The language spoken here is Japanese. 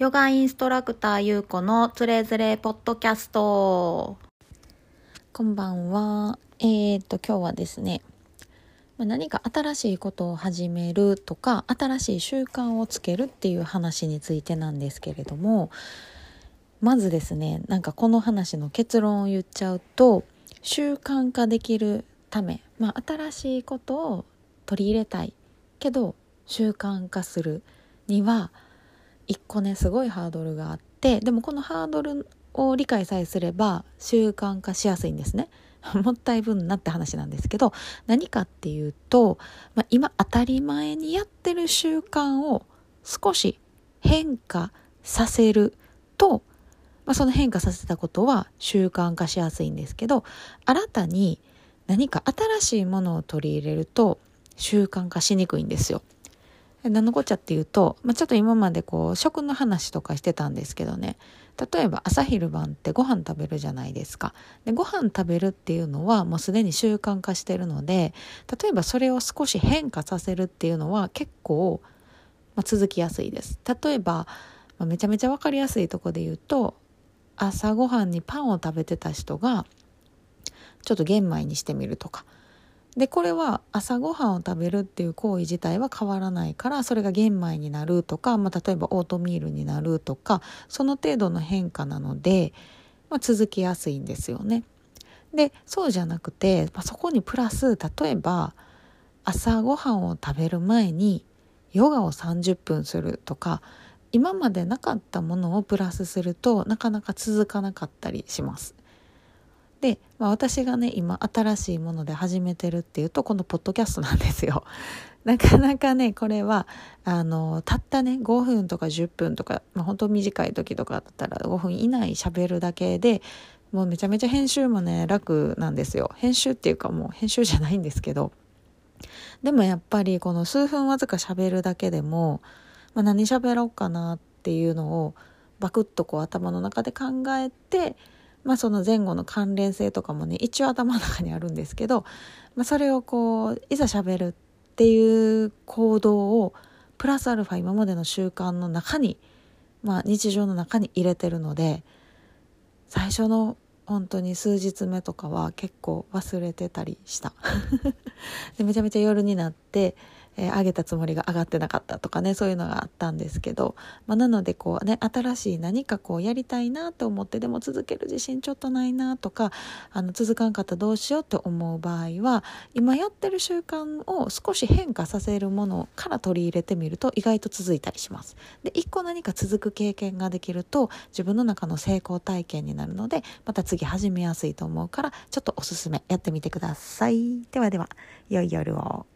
ヨガインストラクターゆうこのつれづれポッドキャスト。こんばんは。えー、っと、今日はですね、何か新しいことを始めるとか、新しい習慣をつけるっていう話についてなんですけれども、まずですね、なんかこの話の結論を言っちゃうと、習慣化できるため、まあ、新しいことを取り入れたいけど習慣化するには一個ねすごいハードルがあってでもこのハードルを理解さえすれば習慣化しやすいんですね。もったいぶんなって話なんですけど何かっていうと、まあ、今当たり前にやってる習慣を少し変化させると、まあ、その変化させたことは習慣化しやすいんですけど新たに何か新しいものを取り入れると習慣化しにくいんですよ。何のこっちゃっていうと、まあ、ちょっと今までこう食の話とかしてたんですけどね。例えば朝昼晩ってご飯食べるじゃないですか。でご飯食べるっていうのはもうすでに習慣化してるので例えばそれを少し変化させるっていうのは結構、まあ、続きやすいです。例えば、まあ、めちゃめちゃ分かりやすいとこで言うと朝ごはんにパンを食べてた人がちょっと玄米にしてみるとか。でこれは朝ごはんを食べるっていう行為自体は変わらないからそれが玄米になるとか、まあ、例えばオートミールになるとかその程度の変化なので、まあ、続きやすいんですよね。でそうじゃなくて、まあ、そこにプラス例えば朝ごはんを食べる前にヨガを30分するとか今までなかったものをプラスするとなかなか続かなかったりします。で、まあ、私がね今新しいもので始めてるっていうとこのポッドキャストなんですよ。なかなかねこれはあのたったね5分とか10分とか、まあ、本当短い時とかだったら5分以内喋るだけでもうめちゃめちゃ編集もね楽なんですよ。編集っていうかもう編集じゃないんですけどでもやっぱりこの数分わずか喋るだけでも、まあ、何喋ろうかなっていうのをバクッとこう頭の中で考えてまあ、その前後の関連性とかもね一応頭の中にあるんですけど、まあ、それをこういざ喋るっていう行動をプラスアルファ今までの習慣の中に、まあ、日常の中に入れてるので最初の本当に数日目とかは結構忘れてたりした。でめちゃめちゃ夜になってえー、上げたつもりが上がってなかったとかねそういうのがあったんですけど、まあ、なのでこうね新しい何かこうやりたいなと思ってでも続ける自信ちょっとないなとかあの続かんかったらどうしようって思う場合は今やってる習慣を少し変化させるものから取り入れてみると意外と続いたりします。で一個何か続く経験ができると自分の中の成功体験になるのでまた次始めやすいと思うからちょっとおすすめやってみてください。ではでは良い夜を。